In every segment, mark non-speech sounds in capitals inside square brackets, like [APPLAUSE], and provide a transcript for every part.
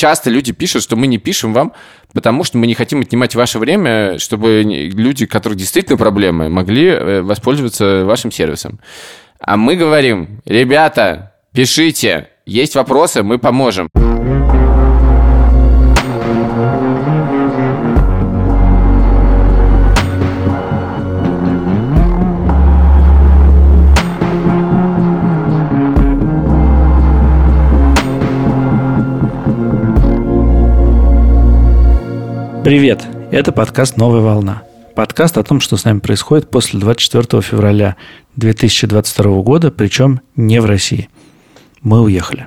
часто люди пишут, что мы не пишем вам, потому что мы не хотим отнимать ваше время, чтобы люди, у которых действительно проблемы, могли э, воспользоваться вашим сервисом. А мы говорим, ребята, пишите, есть вопросы, мы поможем. Привет! Это подкаст «Новая волна». Подкаст о том, что с нами происходит после 24 февраля 2022 года, причем не в России. Мы уехали.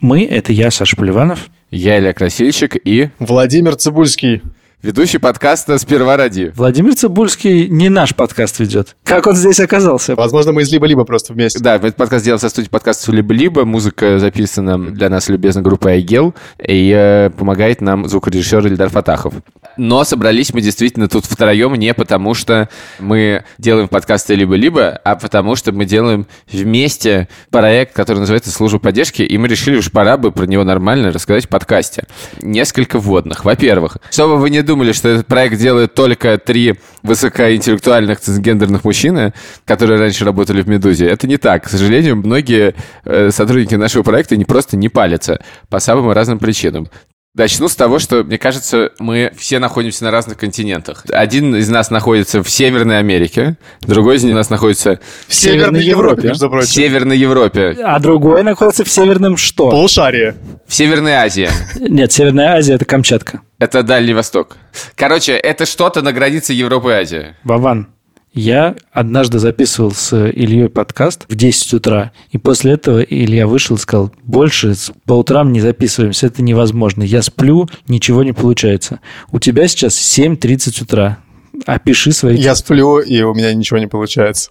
Мы – это я, Саша Поливанов. Я Илья Красильщик и... Владимир Цибульский. Ведущий подкаста «Сперва ради». Владимир Цибульский не наш подкаст ведет. Как он здесь оказался? Возможно, мы из «Либо-либо» просто вместе. Да, этот подкаст делался в студии подкаста «Либо-либо». Музыка записана для нас любезно группой «Айгел». И э, помогает нам звукорежиссер Ильдар Фатахов. Но собрались мы действительно тут втроем не потому, что мы делаем подкасты «Либо-либо», а потому что мы делаем вместе проект, который называется «Служба поддержки», и мы решили, уж пора бы про него нормально рассказать в подкасте. Несколько вводных. Во-первых, чтобы вы не думали, что этот проект делает только три высокоинтеллектуальных цисгендерных мужчины, которые раньше работали в «Медузе». Это не так. К сожалению, многие э, сотрудники нашего проекта не просто не палятся по самым разным причинам. Начну с того, что, мне кажется, мы все находимся на разных континентах. Один из нас находится в Северной Америке, другой из нас находится в Северной Европе, между в Северной Европе. А другой находится в Северном что? Полушарии. В Северной Азии. Нет, Северная Азия – это Камчатка. Это Дальний Восток. Короче, это что-то на границе Европы и Азии. Вован, я однажды записывал с Ильей подкаст в 10 утра, и после этого Илья вышел и сказал, больше по утрам не записываемся, это невозможно. Я сплю, ничего не получается. У тебя сейчас 7.30 утра. Опиши свои... Я сплю, и у меня ничего не получается.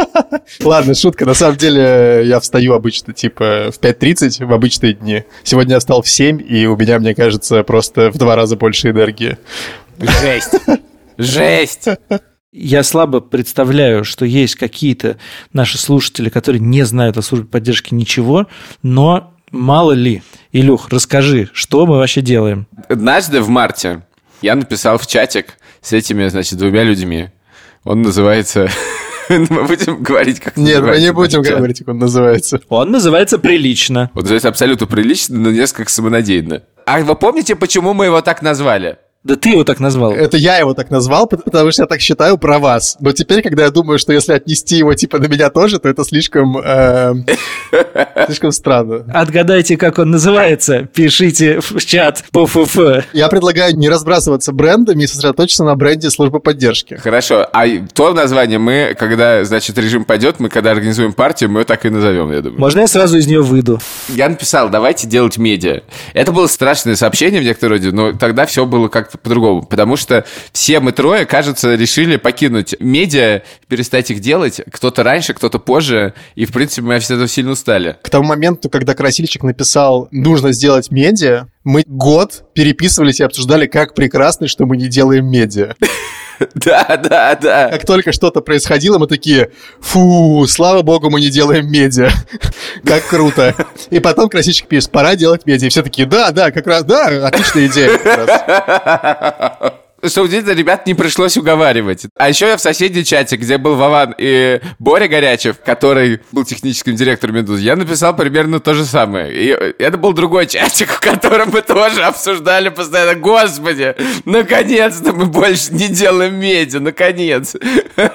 [LAUGHS] Ладно, шутка. На самом деле я встаю обычно типа в 5.30 в обычные дни. Сегодня я встал в 7, и у меня, мне кажется, просто в два раза больше энергии. Жесть. Жесть. Я слабо представляю, что есть какие-то наши слушатели, которые не знают о службе поддержки ничего, но мало ли. Илюх, расскажи, что мы вообще делаем? Однажды в марте я написал в чатик с этими, значит, двумя людьми. Он называется... [LAUGHS] Мы будем говорить, как Нет, мы не будем говорить, как он называется. Он называется прилично. Он называется абсолютно прилично, но несколько самонадеянно. А вы помните, почему мы его так назвали? Да ты его так назвал. Это я его так назвал, потому что я так считаю про вас. Но теперь, когда я думаю, что если отнести его типа на меня тоже, то это слишком... Э, слишком странно. Отгадайте, как он называется. Пишите в чат по ФФ. Я предлагаю не разбрасываться брендами и сосредоточиться на бренде службы поддержки. Хорошо. А то название мы, когда, значит, режим пойдет, мы когда организуем партию, мы его так и назовем, я думаю. Можно я сразу из нее выйду? Я написал, давайте делать медиа. Это было страшное сообщение в некотором роде, но тогда все было как по-другому. Потому что все мы трое, кажется, решили покинуть медиа, перестать их делать. Кто-то раньше, кто-то позже. И, в принципе, мы все этого сильно устали. К тому моменту, когда Красильщик написал «нужно сделать медиа», мы год переписывались и обсуждали, как прекрасно, что мы не делаем медиа. [LAUGHS] Да, да, да. Как только что-то происходило, мы такие, фу, слава богу, мы не делаем медиа. [LAUGHS] Как круто. И потом красильщик пишет, пора делать медиа. И все такие, да, да, как раз, да, отличная идея. [LAUGHS] Что удивительно, ребят не пришлось уговаривать. А еще я в соседнем чате, где был Вован и Боря Горячев, который был техническим директором «Медузы», я написал примерно то же самое. И это был другой чатик, [LAUGHS] в котором мы тоже обсуждали постоянно. Господи, наконец-то мы больше не делаем медиа, наконец.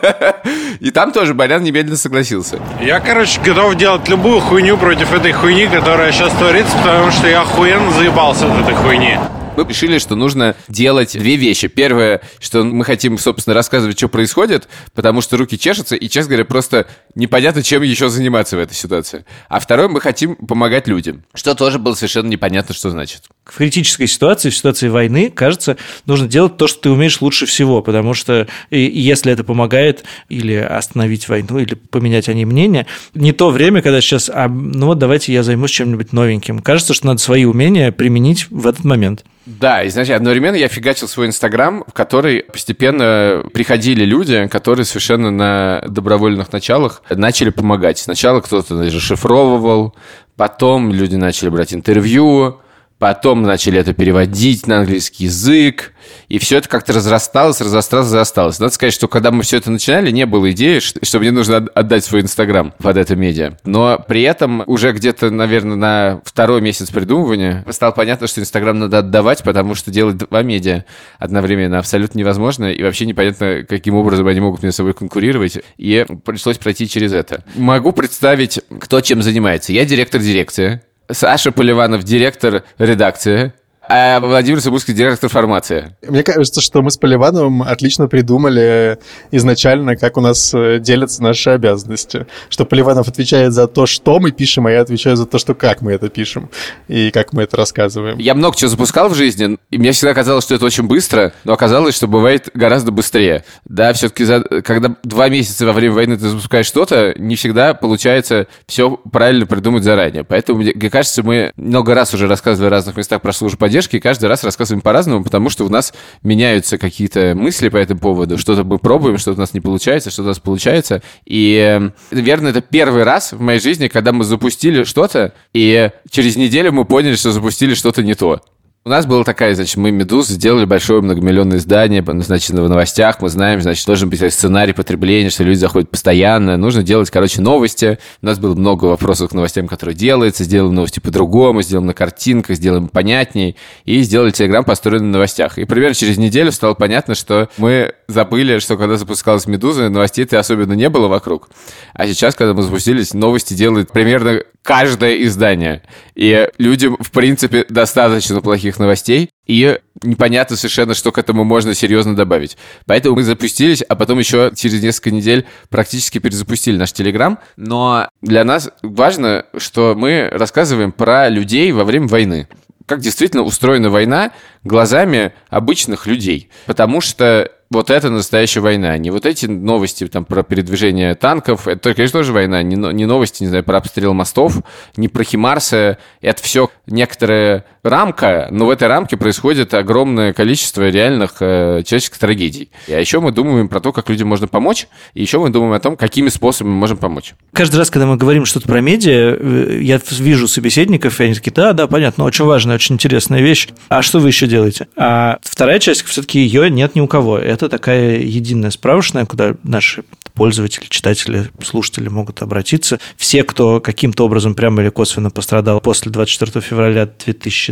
[LAUGHS] И там тоже Борян немедленно согласился. Я, короче, готов делать любую хуйню против этой хуйни, которая сейчас творится, потому что я охуенно заебался от этой хуйни мы решили, что нужно делать две вещи. Первое, что мы хотим, собственно, рассказывать, что происходит, потому что руки чешутся, и, честно говоря, просто непонятно, чем еще заниматься в этой ситуации. А второе, мы хотим помогать людям, что тоже было совершенно непонятно, что значит. В критической ситуации, в ситуации войны, кажется, нужно делать то, что ты умеешь лучше всего, потому что если это помогает или остановить войну, или поменять о ней мнение, не то время, когда сейчас, а, ну вот давайте я займусь чем-нибудь новеньким. Кажется, что надо свои умения применить в этот момент. Да, и значит, одновременно я фигачил свой Инстаграм, в который постепенно приходили люди, которые совершенно на добровольных началах начали помогать. Сначала кто-то расшифровывал, потом люди начали брать интервью, Потом начали это переводить на английский язык. И все это как-то разрасталось, разрасталось, разрасталось. Надо сказать, что когда мы все это начинали, не было идеи, что мне нужно отдать свой Инстаграм под это медиа. Но при этом уже где-то, наверное, на второй месяц придумывания стало понятно, что Инстаграм надо отдавать, потому что делать два медиа одновременно абсолютно невозможно. И вообще непонятно, каким образом они могут между собой конкурировать. И пришлось пройти через это. Могу представить, кто чем занимается. Я директор дирекции. Саша Поливанов, директор редакции. А Владимир Сабурский, директор формации. Мне кажется, что мы с Поливановым отлично придумали изначально, как у нас э, делятся наши обязанности. Что Поливанов отвечает за то, что мы пишем, а я отвечаю за то, что как мы это пишем и как мы это рассказываем. Я много чего запускал в жизни, и мне всегда казалось, что это очень быстро, но оказалось, что бывает гораздо быстрее. Да, все-таки, когда два месяца во время войны ты запускаешь что-то, не всегда получается все правильно придумать заранее. Поэтому, мне кажется, мы много раз уже рассказывали в разных местах про службу поддержки, каждый раз рассказываем по-разному, потому что у нас меняются какие-то мысли по этому поводу. Что-то мы пробуем, что-то у нас не получается, что-то у нас получается. И, наверное, это первый раз в моей жизни, когда мы запустили что-то, и через неделю мы поняли, что запустили что-то не то. У нас была такая, значит, мы «Медуз» сделали большое многомиллионное издание, значит, в новостях мы знаем, значит, должен быть сценарий потребления, что люди заходят постоянно, нужно делать, короче, новости. У нас было много вопросов к новостям, которые делаются, сделаем новости по-другому, сделаем на картинках, сделаем понятней, и сделали Телеграм, построенный на новостях. И примерно через неделю стало понятно, что мы забыли, что когда запускалась «Медуза», новостей-то особенно не было вокруг. А сейчас, когда мы запустились, новости делают примерно каждое издание. И людям, в принципе, достаточно плохих новостей, и непонятно совершенно, что к этому можно серьезно добавить. Поэтому мы запустились, а потом еще через несколько недель практически перезапустили наш Телеграм. Но для нас важно, что мы рассказываем про людей во время войны как действительно устроена война глазами обычных людей. Потому что вот это настоящая война. Не вот эти новости там, про передвижение танков. Это, конечно, тоже война. Не, не новости, не знаю, про обстрел мостов, не про Химарса. Это все некоторая рамка, но в этой рамке происходит огромное количество реальных э, человеческих трагедий. А еще мы думаем про то, как людям можно помочь, и еще мы думаем о том, какими способами мы можем помочь. Каждый раз, когда мы говорим что-то про медиа, э, я вижу собеседников, и они такие, да, да, понятно, очень важная, очень интересная вещь. А что вы еще делаете? А вторая часть, все-таки ее нет ни у кого. Это такая единая справочная, куда наши пользователи, читатели, слушатели могут обратиться. Все, кто каким-то образом прямо или косвенно пострадал после 24 февраля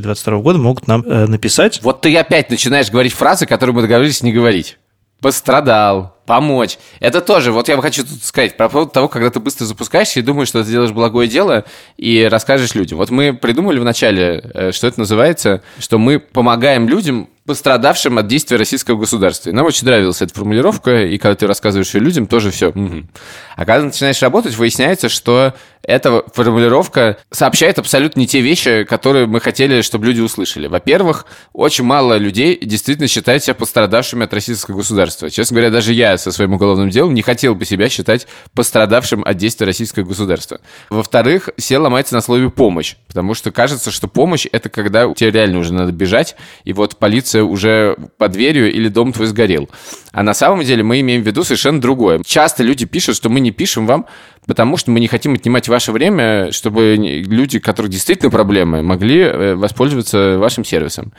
2022 года, могут нам э, написать. Вот ты опять начинаешь говорить фразы, которые мы договорились не говорить. Пострадал, помочь. Это тоже, вот я бы хочу тут сказать, про поводу того, когда ты быстро запускаешься и думаешь, что ты делаешь благое дело и расскажешь людям. Вот мы придумали вначале, э, что это называется, что мы помогаем людям пострадавшим от действия российского государства. И нам очень нравилась эта формулировка, и когда ты рассказываешь ее людям, тоже все. Угу. А когда начинаешь работать, выясняется, что эта формулировка сообщает абсолютно не те вещи, которые мы хотели, чтобы люди услышали. Во-первых, очень мало людей действительно считают себя пострадавшими от российского государства. Честно говоря, даже я со своим уголовным делом не хотел бы себя считать пострадавшим от действия российского государства. Во-вторых, все ломается на слове «помощь», потому что кажется, что помощь — это когда тебе реально уже надо бежать, и вот полиция уже под дверью или дом твой сгорел. А на самом деле мы имеем в виду совершенно другое. Часто люди пишут, что мы не пишем вам, потому что мы не хотим отнимать ваше время, чтобы люди, у которых действительно проблемы, могли э, воспользоваться вашим сервисом.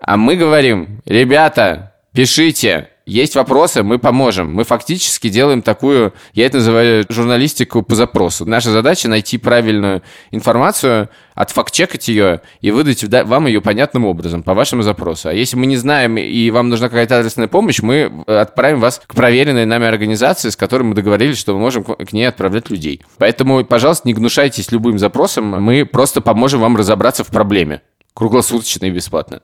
А мы говорим, ребята, пишите, есть вопросы, мы поможем. Мы фактически делаем такую, я это называю журналистику по запросу. Наша задача найти правильную информацию, отфакт-чекать ее и выдать вам ее понятным образом, по вашему запросу. А если мы не знаем и вам нужна какая-то адресная помощь, мы отправим вас к проверенной нами организации, с которой мы договорились, что мы можем к ней отправлять людей. Поэтому, пожалуйста, не гнушайтесь любым запросом, мы просто поможем вам разобраться в проблеме. Круглосуточно и бесплатно.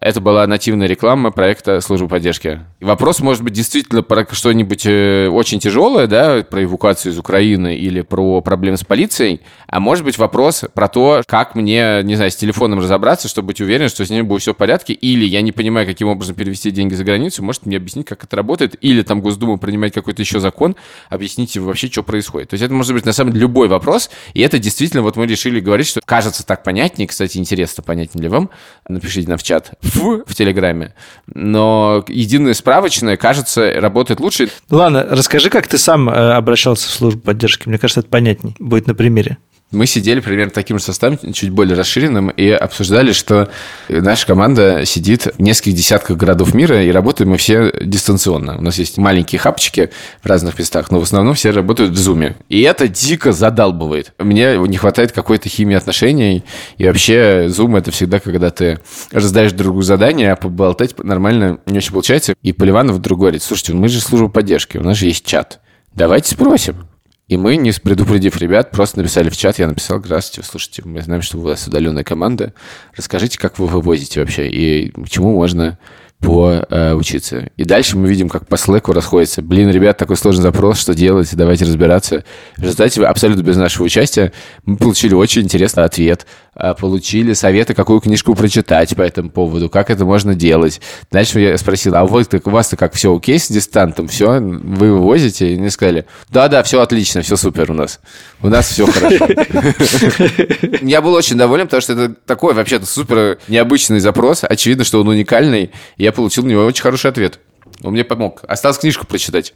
Это была нативная реклама проекта службы поддержки. И вопрос может быть действительно про что-нибудь э, очень тяжелое, да, про эвакуацию из Украины или про проблемы с полицией, а может быть вопрос про то, как мне, не знаю, с телефоном разобраться, чтобы быть уверен, что с ним будет все в порядке, или я не понимаю, каким образом перевести деньги за границу, может мне объяснить, как это работает, или там Госдума принимает какой-то еще закон, объясните вообще, что происходит. То есть это может быть на самом деле любой вопрос, и это действительно вот мы решили говорить, что кажется так понятнее, кстати, интересно, понятнее ли вам, напишите нам в чат, в, в Телеграме, но единая справочная, кажется, работает лучше. Ладно, расскажи, как ты сам э, обращался в службу поддержки. Мне кажется, это понятней будет на примере. Мы сидели примерно таким же составом, чуть более расширенным, и обсуждали, что наша команда сидит в нескольких десятках городов мира, и работаем мы все дистанционно. У нас есть маленькие хапчики в разных местах, но в основном все работают в Zoom. И это дико задалбывает. Мне не хватает какой-то химии отношений, и вообще Zoom — это всегда, когда ты раздаешь другу задание, а поболтать нормально не очень получается. И Поливанов вдруг говорит, слушайте, мы же служба поддержки, у нас же есть чат. Давайте спросим. И мы, не предупредив ребят, просто написали в чат, я написал, здравствуйте, слушайте, мы знаем, что у вас удаленная команда, расскажите, как вы вывозите вообще и чему можно поучиться. Э, и дальше мы видим, как по слэку расходится. Блин, ребят, такой сложный запрос, что делать, давайте разбираться. В результате, абсолютно без нашего участия, мы получили очень интересный ответ. А, получили советы, какую книжку прочитать по этому поводу, как это можно делать. Дальше я спросил, а вот у вас-то как все окей с дистантом, все, вы вывозите? И мне сказали, да-да, все отлично, все супер у нас. У нас все хорошо. Я был очень доволен, потому что это такой вообще-то супер необычный запрос. Очевидно, что он уникальный. Я получил на него очень хороший ответ. Он мне помог. Осталось книжку прочитать.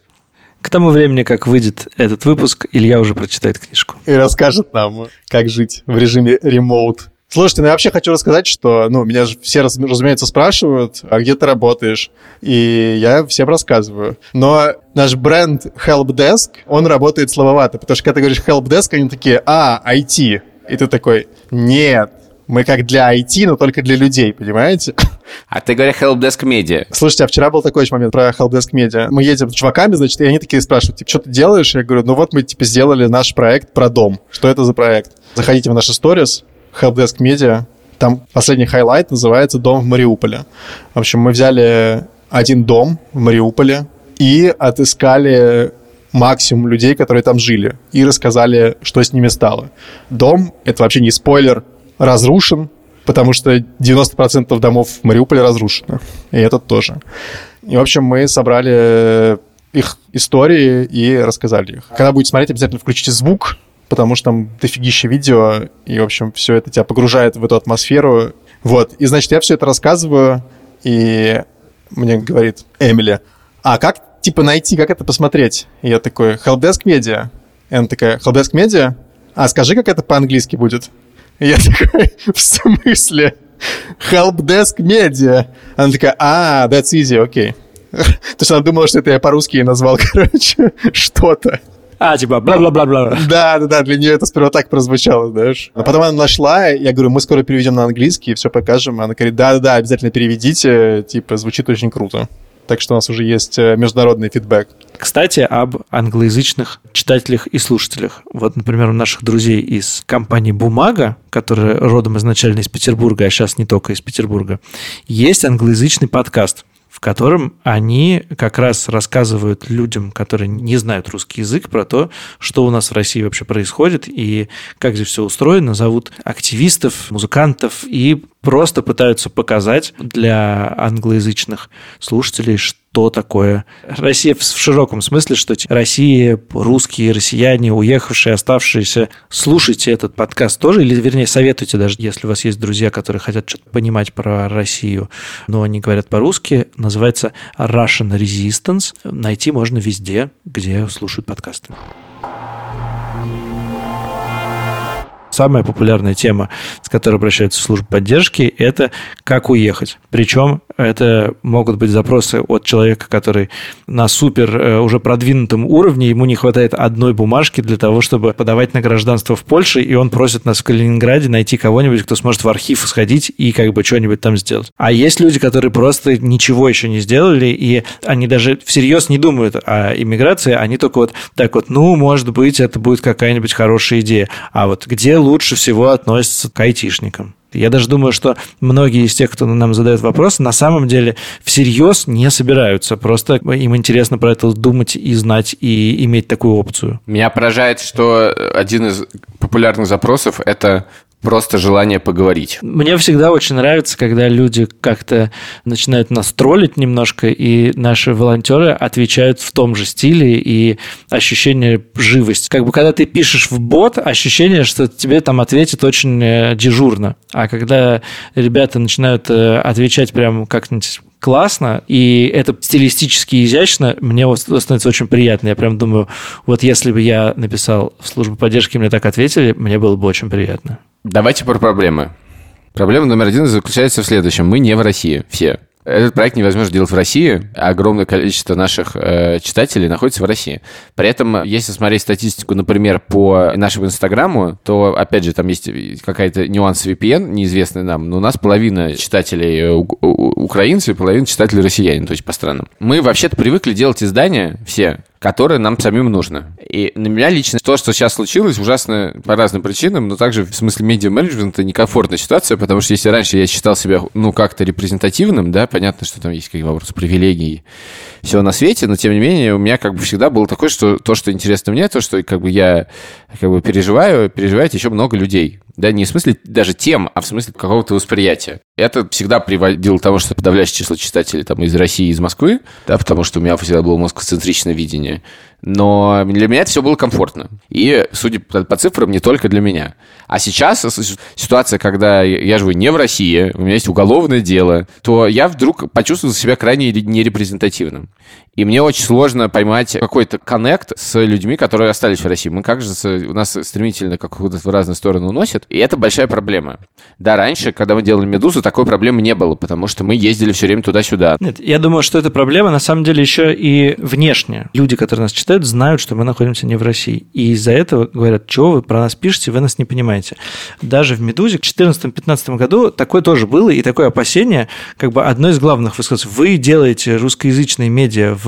К тому времени, как выйдет этот выпуск, Илья уже прочитает книжку. И расскажет нам, как жить в режиме ремоут. Слушайте, ну я вообще хочу рассказать, что, ну, меня же все, разумеется, спрашивают, а где ты работаешь? И я всем рассказываю. Но наш бренд Helpdesk, он работает слабовато, потому что когда ты говоришь Helpdesk, они такие, а, IT. И ты такой, нет, мы как для IT, но только для людей, понимаете? А ты говоришь Helpdesk Media. Слушайте, а вчера был такой момент про Helpdesk Media. Мы едем с чуваками, значит, и они такие спрашивают, типа, что ты делаешь? Я говорю, ну вот мы, типа, сделали наш проект про дом. Что это за проект? Заходите в наши сторис, Helpdesk Media, там последний highlight называется «Дом в Мариуполе». В общем, мы взяли один дом в Мариуполе и отыскали максимум людей, которые там жили, и рассказали, что с ними стало. Дом — это вообще не спойлер, разрушен, потому что 90% домов в Мариуполе разрушены, и этот тоже. И, в общем, мы собрали их истории и рассказали их. Когда будете смотреть, обязательно включите звук, потому что там дофигища видео, и, в общем, все это тебя погружает в эту атмосферу. Вот, и, значит, я все это рассказываю, и мне говорит Эмили, а как, типа, найти, как это посмотреть? И я такой, Helpdesk Media. И она такая, Helpdesk Media? А скажи, как это по-английски будет? Я такой, [LAUGHS] в смысле? Helpdesk Media. Она такая, а, that's easy, окей. Okay. То есть она думала, что это я по-русски назвал, [LAUGHS] короче, что-то. А, типа, бла-бла-бла-бла. Да, да, да, для нее это сперва так прозвучало, знаешь. Но потом она нашла, я говорю, мы скоро переведем на английский, и все покажем. Она говорит, да-да-да, обязательно переведите, типа, звучит очень круто. Так что у нас уже есть э, международный фидбэк. Кстати, об англоязычных читателях и слушателях. Вот, например, у наших друзей из компании «Бумага», которая родом изначально из Петербурга, а сейчас не только из Петербурга, есть англоязычный подкаст – котором они как раз рассказывают людям, которые не знают русский язык, про то, что у нас в России вообще происходит и как здесь все устроено, зовут активистов, музыкантов и просто пытаются показать для англоязычных слушателей, что такое Россия в широком смысле, что Россия, русские, россияне, уехавшие, оставшиеся. Слушайте этот подкаст тоже, или, вернее, советуйте даже, если у вас есть друзья, которые хотят что-то понимать про Россию, но они говорят по-русски, называется Russian Resistance. Найти можно везде, где слушают подкасты. Самая популярная тема, с которой обращаются в поддержки, это как уехать. Причем это могут быть запросы от человека, который на супер э, уже продвинутом уровне, ему не хватает одной бумажки для того, чтобы подавать на гражданство в Польше, и он просит нас в Калининграде найти кого-нибудь, кто сможет в архив сходить и как бы что-нибудь там сделать. А есть люди, которые просто ничего еще не сделали, и они даже всерьез не думают о иммиграции, они только вот так вот, ну, может быть, это будет какая-нибудь хорошая идея. А вот где лучше всего относятся к айтишникам? Я даже думаю, что многие из тех, кто нам задает вопросы, на самом деле всерьез не собираются. Просто им интересно про это думать и знать, и иметь такую опцию. Меня поражает, что один из популярных запросов – это просто желание поговорить. Мне всегда очень нравится, когда люди как-то начинают нас троллить немножко, и наши волонтеры отвечают в том же стиле, и ощущение живости. Как бы когда ты пишешь в бот, ощущение, что тебе там ответит очень э, дежурно. А когда ребята начинают э, отвечать прям как-нибудь классно, и это стилистически изящно, мне становится очень приятно. Я прям думаю, вот если бы я написал в службу поддержки, мне так ответили, мне было бы очень приятно. Давайте про проблемы. Проблема номер один заключается в следующем. Мы не в России все. Этот проект невозможно делать в России. Огромное количество наших э, читателей находится в России. При этом, если смотреть статистику, например, по нашему Инстаграму, то, опять же, там есть какая-то нюанс VPN, неизвестный нам, но у нас половина читателей э, украинцы, половина читателей россияне, то есть по странам. Мы вообще-то привыкли делать издания все которое нам самим нужно. И на меня лично то, что сейчас случилось, ужасно по разным причинам, но также в смысле медиа-менеджмента некомфортная ситуация, потому что если раньше я считал себя, ну, как-то репрезентативным, да, понятно, что там есть какие вопросы привилегий, все на свете, но тем не менее у меня как бы всегда было такое, что то, что интересно мне, то, что как бы я как бы переживаю, переживает еще много людей. Да, не в смысле даже тем, а в смысле какого-то восприятия. Это всегда приводило к тому, что подавляющее число читателей там из России, из Москвы, да, потому что у меня всегда было москоцентричное видение. Но для меня это все было комфортно. И, судя по, цифрам, не только для меня. А сейчас ситуация, когда я живу не в России, у меня есть уголовное дело, то я вдруг почувствовал себя крайне нерепрезентативным. И мне очень сложно поймать какой-то коннект с людьми, которые остались в России. Мы, кажется, у нас стремительно как-то в разные стороны уносят. И это большая проблема. Да, раньше, когда мы делали «Медузу», такой проблемы не было, потому что мы ездили все время туда-сюда. Нет, я думаю, что эта проблема на самом деле еще и внешняя. Люди, которые нас читают, знают, что мы находимся не в России. И из-за этого говорят, что вы про нас пишете, вы нас не понимаете. Даже в «Медузе» в 2014-2015 году такое тоже было, и такое опасение, как бы одно из главных высказов. Вы делаете русскоязычные медиа в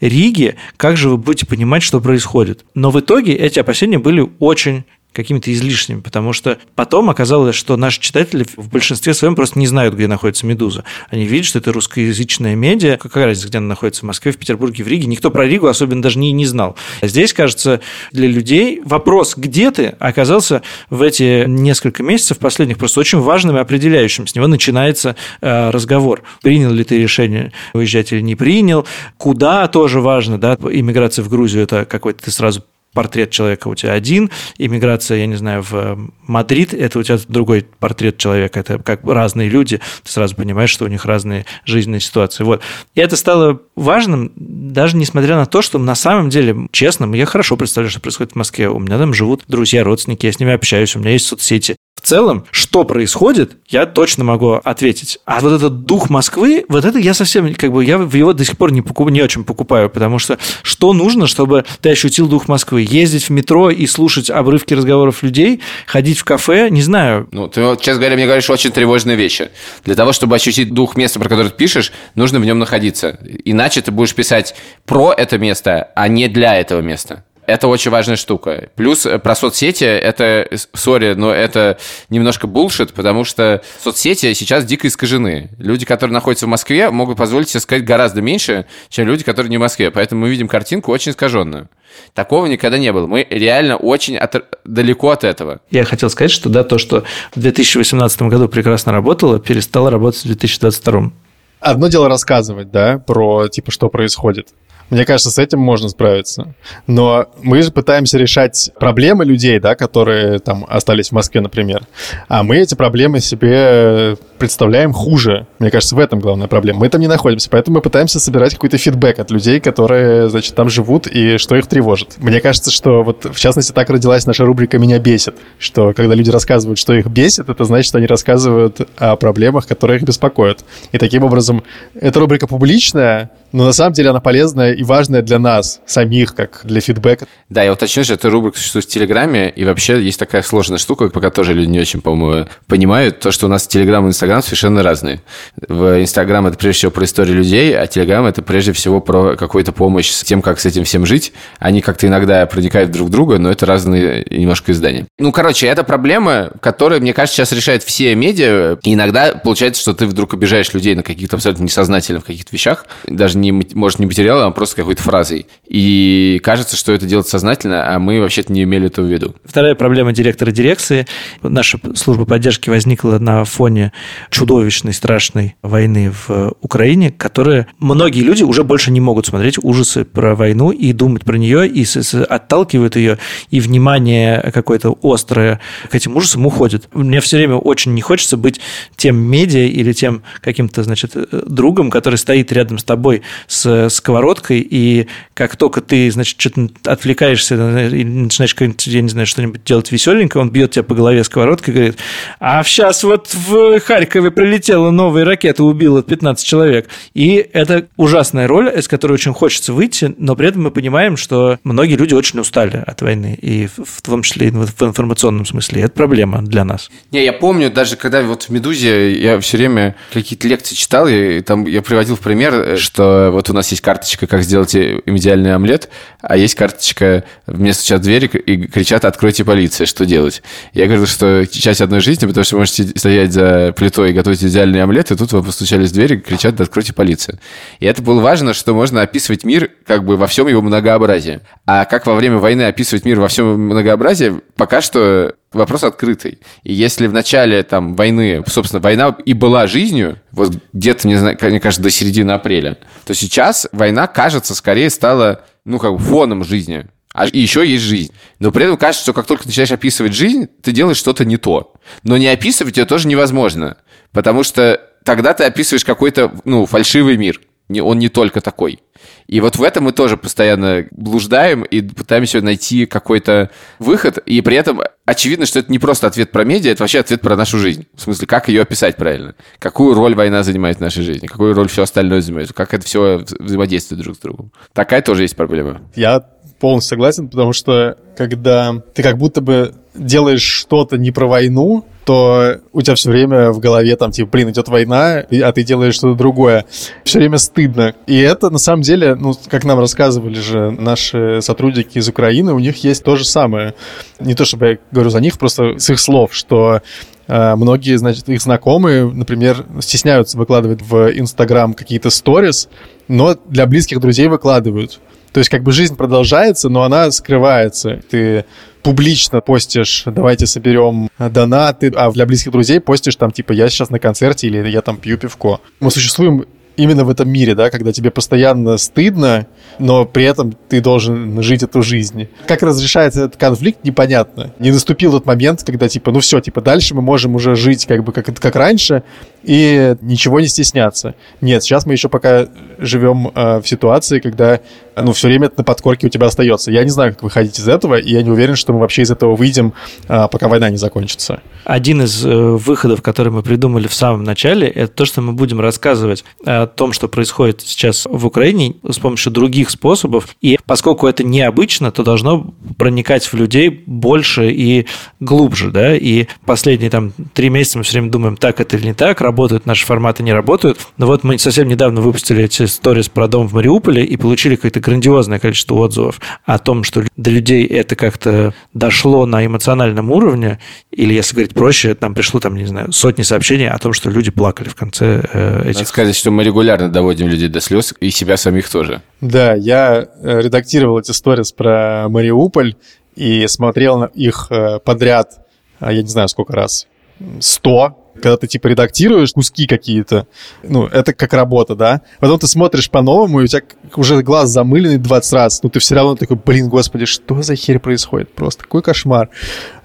Риге, как же вы будете понимать, что происходит? Но в итоге эти опасения были очень какими-то излишними, потому что потом оказалось, что наши читатели в большинстве своем просто не знают, где находится «Медуза». Они видят, что это русскоязычная медиа. Какая разница, где она находится? В Москве, в Петербурге, в Риге. Никто про Ригу особенно даже не, не знал. А здесь, кажется, для людей вопрос «где ты?» оказался в эти несколько месяцев последних просто очень важным и определяющим. С него начинается э, разговор. Принял ли ты решение уезжать или не принял? Куда тоже важно, да? Иммиграция в Грузию – это какой-то ты сразу портрет человека у тебя один, иммиграция, я не знаю, в Мадрид, это у тебя другой портрет человека, это как разные люди, ты сразу понимаешь, что у них разные жизненные ситуации. Вот. И это стало важным, даже несмотря на то, что на самом деле, честно, я хорошо представляю, что происходит в Москве. У меня там живут друзья, родственники, я с ними общаюсь, у меня есть соцсети. В целом, что происходит, я точно могу ответить. А вот этот дух Москвы, вот это я совсем, как бы, я в его до сих пор не, покуп, не очень покупаю, потому что что нужно, чтобы ты ощутил дух Москвы? Ездить в метро и слушать обрывки разговоров людей, ходить в кафе, не знаю. Ну, ты, вот, честно говоря, мне говоришь очень тревожные вещи. Для того, чтобы ощутить дух места, про которое ты пишешь, нужно в нем находиться. Иначе ты будешь писать про это место, а не для этого места. Это очень важная штука. Плюс э, про соцсети, это, сори, но это немножко булшит, потому что соцсети сейчас дико искажены. Люди, которые находятся в Москве, могут позволить себе сказать гораздо меньше, чем люди, которые не в Москве. Поэтому мы видим картинку очень искаженную. Такого никогда не было. Мы реально очень от, далеко от этого. Я хотел сказать, что да, то, что в 2018 году прекрасно работало, перестало работать в 2022. Одно дело рассказывать, да, про типа что происходит. Мне кажется, с этим можно справиться. Но мы же пытаемся решать проблемы людей, да, которые там остались в Москве, например. А мы эти проблемы себе представляем хуже. Мне кажется, в этом главная проблема. Мы там не находимся, поэтому мы пытаемся собирать какой-то фидбэк от людей, которые, значит, там живут и что их тревожит. Мне кажется, что вот в частности так родилась наша рубрика «Меня бесит», что когда люди рассказывают, что их бесит, это значит, что они рассказывают о проблемах, которые их беспокоят. И таким образом, эта рубрика публичная, но на самом деле она полезная и важная для нас, самих, как для фидбэка. Да, я уточню, что эта рубрика существует в Телеграме, и вообще есть такая сложная штука, пока тоже люди не очень, по-моему, понимают, то, что у нас Телеграм и Инстаграм совершенно разные. В Инстаграм это прежде всего про историю людей, а Телеграм это прежде всего про какую-то помощь с тем, как с этим всем жить. Они как-то иногда проникают друг в друга, но это разные немножко издания. Ну, короче, это проблема, которая, мне кажется, сейчас решает все медиа, и иногда получается, что ты вдруг обижаешь людей на каких-то абсолютно несознательных каких-то вещах, даже не, может, не материалы, а просто просто какой-то фразой. И кажется, что это делать сознательно, а мы вообще-то не имели этого в виду. Вторая проблема директора дирекции. Наша служба поддержки возникла на фоне чудовищной, страшной войны в Украине, которая многие люди уже больше не могут смотреть ужасы про войну и думать про нее, и отталкивают ее, и внимание какое-то острое к этим ужасам уходит. Мне все время очень не хочется быть тем медиа или тем каким-то, значит, другом, который стоит рядом с тобой с сковородкой, и как только ты, значит, что-то отвлекаешься и начинаешь, я не знаю, что-нибудь делать веселенькое, он бьет тебя по голове сковородкой и говорит, а сейчас вот в Харькове прилетела новая ракета, убила 15 человек. И это ужасная роль, из которой очень хочется выйти, но при этом мы понимаем, что многие люди очень устали от войны, и в том числе и в информационном смысле. Это проблема для нас. Не, я помню, даже когда вот в «Медузе» я все время какие-то лекции читал, и там я приводил в пример, что вот у нас есть карточка, как сделать идеальный омлет, а есть карточка, мне стучат в дверь и кричат «Откройте полиция, что делать?» Я говорил, что часть одной жизни, потому что вы можете стоять за плитой и готовить идеальный омлет, и тут вам постучались в дверь и кричат «Откройте полицию». И это было важно, что можно описывать мир как бы во всем его многообразии. А как во время войны описывать мир во всем многообразии, пока что вопрос открытый. И если в начале там, войны, собственно, война и была жизнью, вот где-то, не мне кажется, до середины апреля, то сейчас война, кажется, скорее стала, ну, как бы фоном жизни. А еще есть жизнь. Но при этом кажется, что как только начинаешь описывать жизнь, ты делаешь что-то не то. Но не описывать ее тоже невозможно. Потому что тогда ты описываешь какой-то, ну, фальшивый мир. Он не только такой. И вот в этом мы тоже постоянно блуждаем и пытаемся найти какой-то выход. И при этом очевидно, что это не просто ответ про медиа, это вообще ответ про нашу жизнь. В смысле, как ее описать правильно? Какую роль война занимает в нашей жизни? Какую роль все остальное занимает? Как это все взаимодействует друг с другом? Такая тоже есть проблема. Я полностью согласен, потому что когда ты как будто бы делаешь что-то не про войну, то у тебя все время в голове там, типа, блин, идет война, а ты делаешь что-то другое. Все время стыдно. И это, на самом деле, ну, как нам рассказывали же наши сотрудники из Украины, у них есть то же самое. Не то, чтобы я говорю за них, просто с их слов, что э, многие, значит, их знакомые, например, стесняются выкладывать в Инстаграм какие-то сторис, но для близких друзей выкладывают. То есть как бы жизнь продолжается, но она скрывается. Ты публично постишь, давайте соберем донаты, а для близких друзей постишь там, типа, я сейчас на концерте или я там пью пивко. Мы существуем именно в этом мире, да, когда тебе постоянно стыдно, но при этом ты должен жить эту жизнь. Как разрешается этот конфликт, непонятно. Не наступил тот момент, когда, типа, ну все, типа, дальше мы можем уже жить как бы как, как раньше и ничего не стесняться. Нет, сейчас мы еще пока живем э, в ситуации, когда ну, все время это на подкорке у тебя остается. Я не знаю, как выходить из этого, и я не уверен, что мы вообще из этого выйдем, а, пока война не закончится. Один из э, выходов, который мы придумали в самом начале, это то, что мы будем рассказывать о том, что происходит сейчас в Украине с помощью других способов. И поскольку это необычно, то должно проникать в людей больше и глубже. Да? И последние там три месяца мы все время думаем, так это или не так, работают наши форматы, не работают. Но вот мы совсем недавно выпустили эти сторис про дом в Мариуполе и получили какое-то грандиозное количество отзывов о том, что до людей это как-то дошло на эмоциональном уровне, или, если говорить проще, там пришло, там, не знаю, сотни сообщений о том, что люди плакали в конце э, этих... Надо сказать, что мы регулярно доводим людей до слез, и себя самих тоже. Да, я э, редактировал эти сторис про Мариуполь и смотрел их э, подряд, я не знаю сколько раз, сто когда ты, типа, редактируешь куски какие-то, ну, это как работа, да? Потом ты смотришь по-новому, и у тебя уже глаз замыленный 20 раз, но ты все равно такой, блин, господи, что за херь происходит? Просто какой кошмар.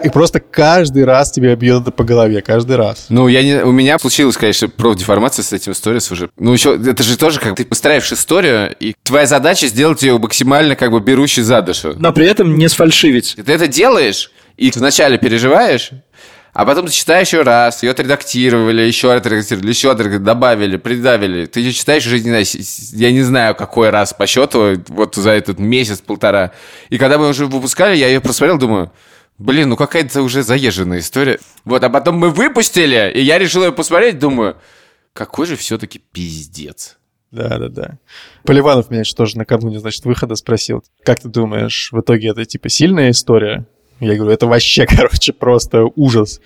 И просто каждый раз тебе бьет это по голове, каждый раз. Ну, я не, у меня случилось, конечно, профдеформация с этим сторис уже. Ну, еще, это же тоже как ты постраиваешь историю, и твоя задача сделать ее максимально как бы берущей за душу. Но при этом не сфальшивить. Ты это делаешь, и вначале переживаешь, а потом ты читаешь еще раз, ее отредактировали, еще отредактировали, еще отредактировали, добавили, придавили. Ты ее читаешь уже, не знаю, я не знаю, какой раз по счету, вот за этот месяц-полтора. И когда мы уже выпускали, я ее просмотрел, думаю, блин, ну какая-то уже заезженная история. Вот, а потом мы выпустили, и я решил ее посмотреть, думаю, какой же все-таки пиздец. Да, да, да. Поливанов меня еще тоже накануне, значит, выхода спросил. Как ты думаешь, в итоге это типа сильная история? Я говорю, это вообще, [LAUGHS] короче, просто ужас.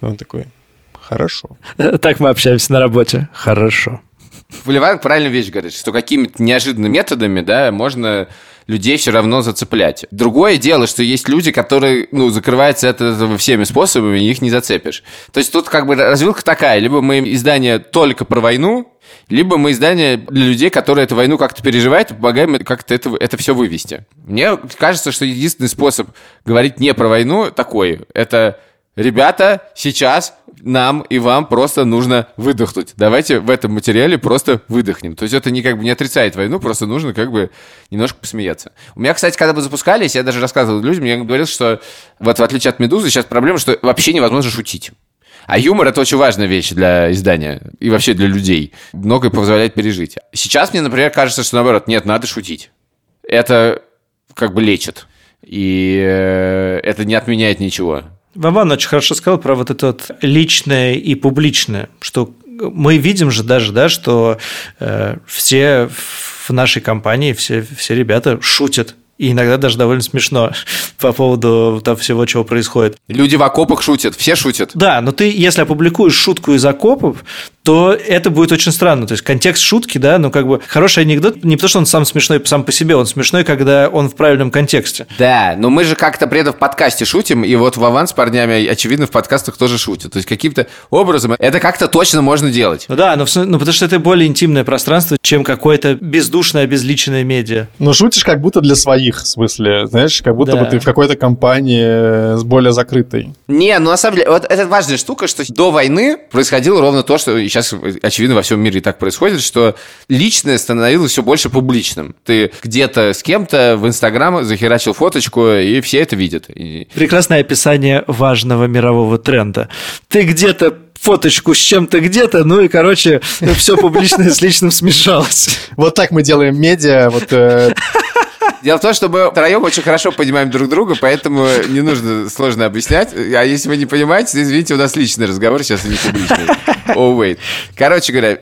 Он такой, хорошо. [LAUGHS] Так мы общаемся на работе. Хорошо. Поливан правильную вещь говорит, что какими-то неожиданными методами, да, можно людей все равно зацеплять. Другое дело, что есть люди, которые, ну, закрываются от этого всеми способами, и их не зацепишь. То есть тут как бы развилка такая, либо мы издание только про войну, либо мы издание для людей, которые эту войну как-то переживают, и помогаем как-то это, это все вывести. Мне кажется, что единственный способ говорить не про войну такой, это Ребята, сейчас нам и вам просто нужно выдохнуть. Давайте в этом материале просто выдохнем. То есть это не как бы не отрицает войну, просто нужно как бы немножко посмеяться. У меня, кстати, когда мы запускались, я даже рассказывал людям, я говорил, что вот в отличие от «Медузы» сейчас проблема, что вообще невозможно шутить. А юмор — это очень важная вещь для издания и вообще для людей. Многое позволяет пережить. Сейчас мне, например, кажется, что наоборот, нет, надо шутить. Это как бы лечит. И э, это не отменяет ничего. Вован очень хорошо сказал про вот это вот личное и публичное, что мы видим же даже, да, что э, все в нашей компании, все, все ребята шутят и иногда даже довольно смешно [LAUGHS] по поводу там, всего, чего происходит. Люди в окопах шутят, все шутят. Да, но ты, если опубликуешь шутку из окопов, то это будет очень странно. То есть контекст шутки, да, ну как бы хороший анекдот, не потому что он сам смешной сам по себе, он смешной, когда он в правильном контексте. Да, но мы же как-то при этом в подкасте шутим, и вот Вован с парнями, очевидно, в подкастах тоже шутят. То есть каким-то образом это как-то точно можно делать. Ну да, но, ну, потому что это более интимное пространство, чем какое-то бездушное, обезличенное медиа. Ну шутишь как будто для своих, в смысле, знаешь, как будто да. бы ты в какой-то компании с более закрытой. Не, ну на самом деле, вот это важная штука, что до войны происходило ровно то, что сейчас, очевидно, во всем мире и так происходит, что личное становилось все больше публичным. Ты где-то с кем-то в Инстаграм захерачил фоточку, и все это видят. Прекрасное описание важного мирового тренда. Ты где-то фоточку с чем-то где-то, ну и, короче, все публичное с личным смешалось. Вот так мы делаем медиа, вот э, Дело в том, что мы втроем очень хорошо понимаем друг друга, поэтому не нужно сложно объяснять. А если вы не понимаете, извините, у нас личный разговор сейчас, а не публичный. Oh, wait. Короче говоря,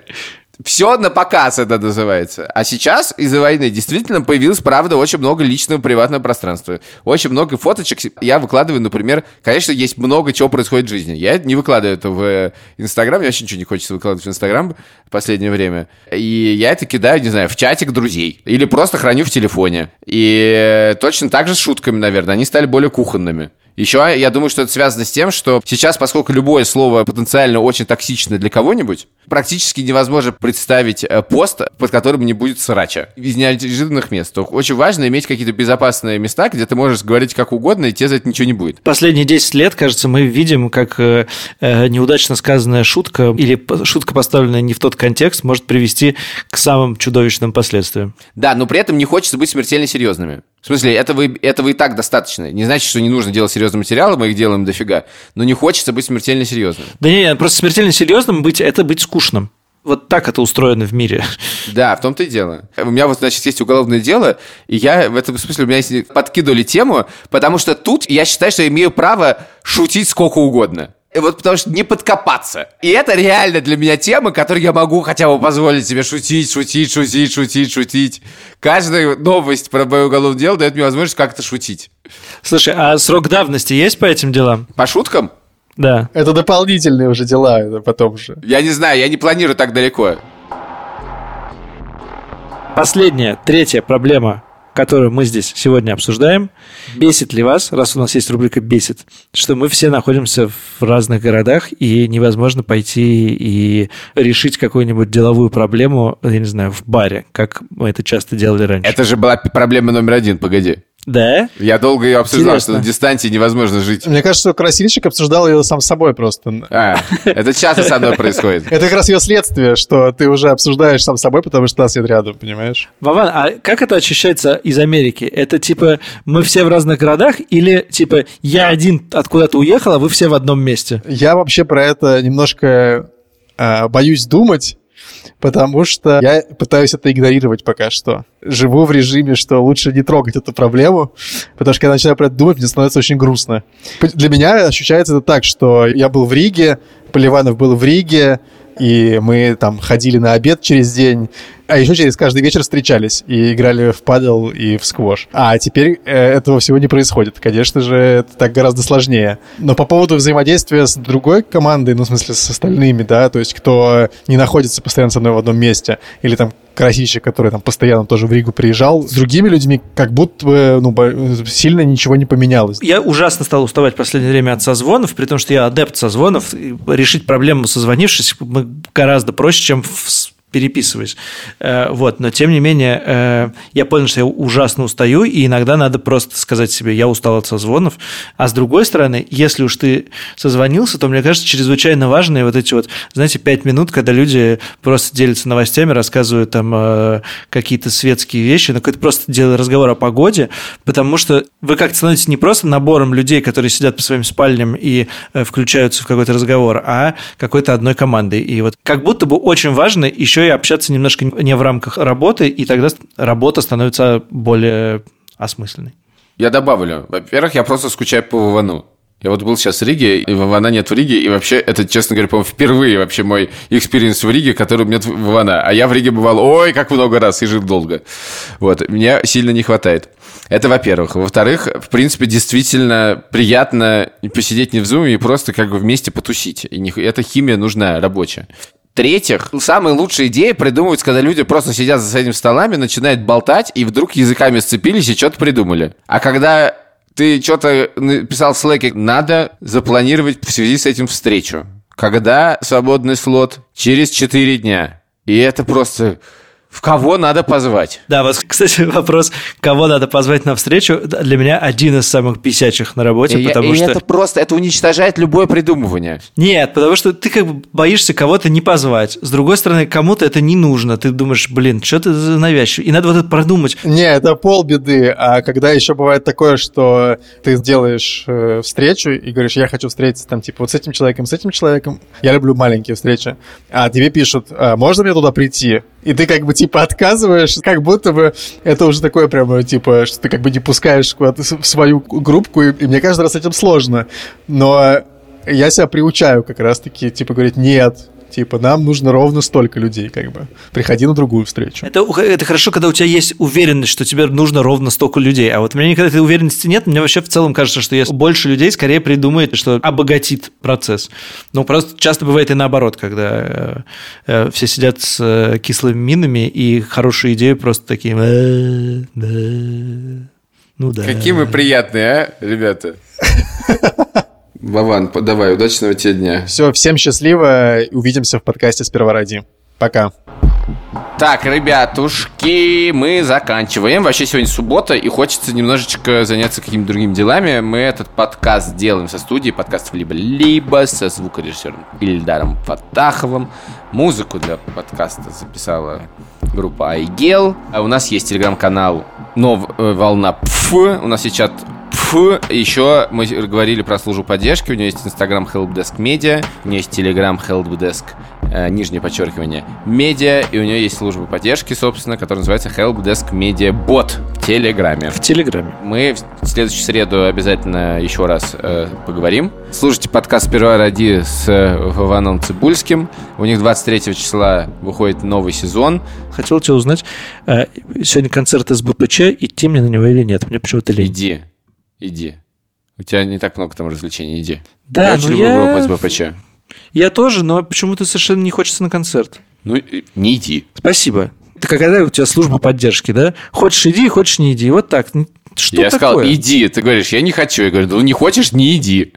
все на показ это называется. А сейчас из-за войны действительно появилось, правда, очень много личного приватного пространства. Очень много фоточек я выкладываю, например, конечно, есть много чего происходит в жизни. Я не выкладываю это в Инстаграм, мне вообще ничего не хочется выкладывать в Инстаграм в последнее время. И я это кидаю, не знаю, в чатик друзей. Или просто храню в телефоне. И точно так же с шутками, наверное. Они стали более кухонными. Еще я думаю, что это связано с тем, что сейчас, поскольку любое слово потенциально очень токсично для кого-нибудь, практически невозможно представить э, пост, под которым не будет срача из неожиданных мест. Очень важно иметь какие-то безопасные места, где ты можешь говорить как угодно, и тебе за это ничего не будет. Последние 10 лет, кажется, мы видим, как э, э, неудачно сказанная шутка или шутка, поставленная не в тот контекст, может привести к самым чудовищным последствиям. Да, но при этом не хочется быть смертельно серьезными. В смысле, этого, этого и так достаточно. Не значит, что не нужно делать серьезные материалы, мы их делаем дофига, но не хочется быть смертельно серьезным. Да не, просто смертельно серьезным быть – это быть скучным. Вот так это устроено в мире. Да, в том-то и дело. У меня вот, значит, есть уголовное дело, и я в этом смысле, у меня есть подкидывали тему, потому что тут я считаю, что я имею право шутить сколько угодно. Вот потому что не подкопаться. И это реально для меня тема, которую я могу хотя бы позволить себе шутить, шутить, шутить, шутить, шутить. Каждая новость про мое уголовное дело дает мне возможность как-то шутить. Слушай, а срок давности есть по этим делам? По шуткам? Да. Это дополнительные уже дела, это потом уже. Я не знаю, я не планирую так далеко. Последняя, третья проблема которую мы здесь сегодня обсуждаем. Бесит ли вас, раз у нас есть рубрика «Бесит», что мы все находимся в разных городах, и невозможно пойти и решить какую-нибудь деловую проблему, я не знаю, в баре, как мы это часто делали раньше. Это же была проблема номер один, погоди. Да? Я долго ее обсуждал, Интересно. что на дистанции невозможно жить. Мне кажется, что красильщик обсуждал ее сам с собой просто. А, это часто со мной происходит. Это как раз ее следствие, что ты уже обсуждаешь сам с собой, потому что нас нет рядом, понимаешь? Вован, а как это ощущается из Америки? Это типа мы все в разных городах или типа я один откуда-то уехал, а вы все в одном месте? Я вообще про это немножко э, боюсь думать, потому что я пытаюсь это игнорировать пока что. Живу в режиме, что лучше не трогать эту проблему, потому что когда я начинаю про это думать, мне становится очень грустно. Для меня ощущается это так, что я был в Риге, Поливанов был в Риге, и мы там ходили на обед через день, а еще через каждый вечер встречались и играли в падал и в сквош. А теперь э, этого всего не происходит. Конечно же, это так гораздо сложнее. Но по поводу взаимодействия с другой командой, ну, в смысле, с остальными, да, то есть кто не находится постоянно со мной в одном месте, или там Красильщик, который там постоянно тоже в Ригу приезжал, с другими людьми как будто бы ну, сильно ничего не поменялось. Я ужасно стал уставать в последнее время от созвонов, при том, что я адепт созвонов. Решить проблему созвонившись гораздо проще, чем в переписываюсь. Э, вот, но тем не менее, э, я понял, что я ужасно устаю, и иногда надо просто сказать себе, я устал от созвонов. А с другой стороны, если уж ты созвонился, то, мне кажется, чрезвычайно важные вот эти вот, знаете, пять минут, когда люди просто делятся новостями, рассказывают там э, какие-то светские вещи, но какой-то просто делают разговор о погоде, потому что вы как-то становитесь не просто набором людей, которые сидят по своим спальням и включаются в какой-то разговор, а какой-то одной командой. И вот как будто бы очень важно еще еще и общаться немножко не в рамках работы, и тогда работа становится более осмысленной. Я добавлю. Во-первых, я просто скучаю по Вовану. Я вот был сейчас в Риге, и Вована нет в Риге, и вообще, это, честно говоря, по-моему, впервые вообще мой experience в Риге, который нет Вована. А я в Риге бывал, ой, как много раз, и жил долго. Вот, меня сильно не хватает. Это во-первых. Во-вторых, в принципе, действительно приятно посидеть не в зуме и просто как бы вместе потусить. И не, эта химия нужна рабочая. В-третьих, самые лучшие идеи придумываются, когда люди просто сидят за своими столами, начинают болтать, и вдруг языками сцепились и что-то придумали. А когда ты что-то написал в Slack, надо запланировать в связи с этим встречу. Когда свободный слот? Через 4 дня. И это просто в кого надо позвать? Да, вот, [LAUGHS] кстати, вопрос, кого надо позвать на встречу, для меня один из самых писячих на работе, и, потому и что... это просто, это уничтожает любое придумывание. Нет, потому что ты как бы боишься кого-то не позвать. С другой стороны, кому-то это не нужно. Ты думаешь, блин, что ты за навязчивый? И надо вот это продумать. Не, это полбеды. А когда еще бывает такое, что ты делаешь э, встречу и говоришь, я хочу встретиться там, типа, вот с этим человеком, с этим человеком. Я люблю маленькие встречи. А тебе пишут, а, можно мне туда прийти? И ты как бы типа отказываешь, как будто бы это уже такое прямо, типа, что ты как бы не пускаешь куда-то в свою группку, и, и мне каждый раз с этим сложно. Но я себя приучаю как раз-таки, типа, говорить, нет, Типа, нам нужно ровно столько людей, как бы. Приходи на другую встречу. Это, это хорошо, когда у тебя есть уверенность, что тебе нужно ровно столько людей. А вот у меня никогда этой уверенности нет. Мне вообще в целом кажется, что если больше людей, скорее придумает, что обогатит процесс. Ну, просто часто бывает и наоборот, когда э, э, все сидят с э, кислыми минами, и хорошие идеи просто такие... «Э, ну да. Какие мы приятные, а, ребята? [LAUGHS] Вован, давай, удачного тебе дня. Все, всем счастливо. Увидимся в подкасте «Сперва ради». Пока. Так, ребятушки, мы заканчиваем. Вообще сегодня суббота, и хочется немножечко заняться какими-то другими делами. Мы этот подкаст делаем со студией подкастов либо-либо, со звукорежиссером Ильдаром Фатаховым. Музыку для подкаста записала группа Айгел. А у нас есть телеграм-канал Нов э, Волна Пф. У нас есть чат Фу, еще мы говорили про службу поддержки. У нее есть Инстаграм Helpdesk Media, у нее есть Телеграм Helpdesk, э, нижнее подчеркивание, Медиа, и у нее есть служба поддержки, собственно, которая называется Helpdesk Media Bot в Телеграме. В Телеграме. Мы в следующую среду обязательно еще раз э, поговорим. Слушайте подкаст «Сперва ради» с э, Иваном Цибульским. У них 23 числа выходит новый сезон. Хотел тебя узнать, э, сегодня концерт из БПЧ, идти мне на него или нет? Мне почему-то лень. Иди. Иди. У тебя не так много там развлечений, иди. Да, я ну я... группу БПЧ. Я тоже, но почему-то совершенно не хочется на концерт. Ну, не иди. Спасибо. Это когда у тебя служба поддержки, да? Хочешь иди, хочешь не иди. Вот так. Что я такое? сказал, иди. Ты говоришь, я не хочу. Я говорю, ну не хочешь, не иди.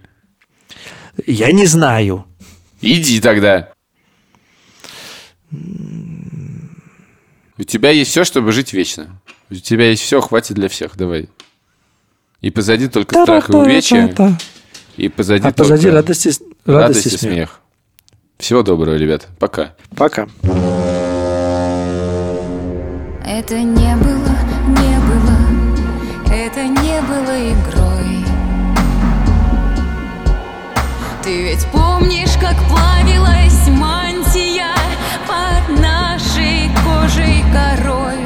Я не знаю. Иди тогда. У тебя есть все, чтобы жить вечно. У тебя есть все, хватит для всех. Давай. И позади только страх и увечья. И позади а позади радость и, радость и смех. смех. Всего доброго, ребят. Пока. Пока. Это не было, не было, это не было игрой. Ты ведь помнишь, как плавилась мантия под нашей кожей корой?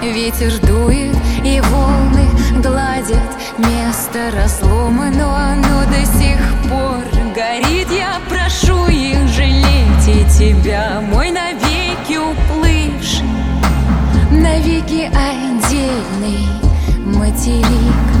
Ветер дует и волны гладят Место разлома, но оно до сих пор горит Я прошу их жалеть и тебя, мой навеки уплывший, навеки отдельный материк.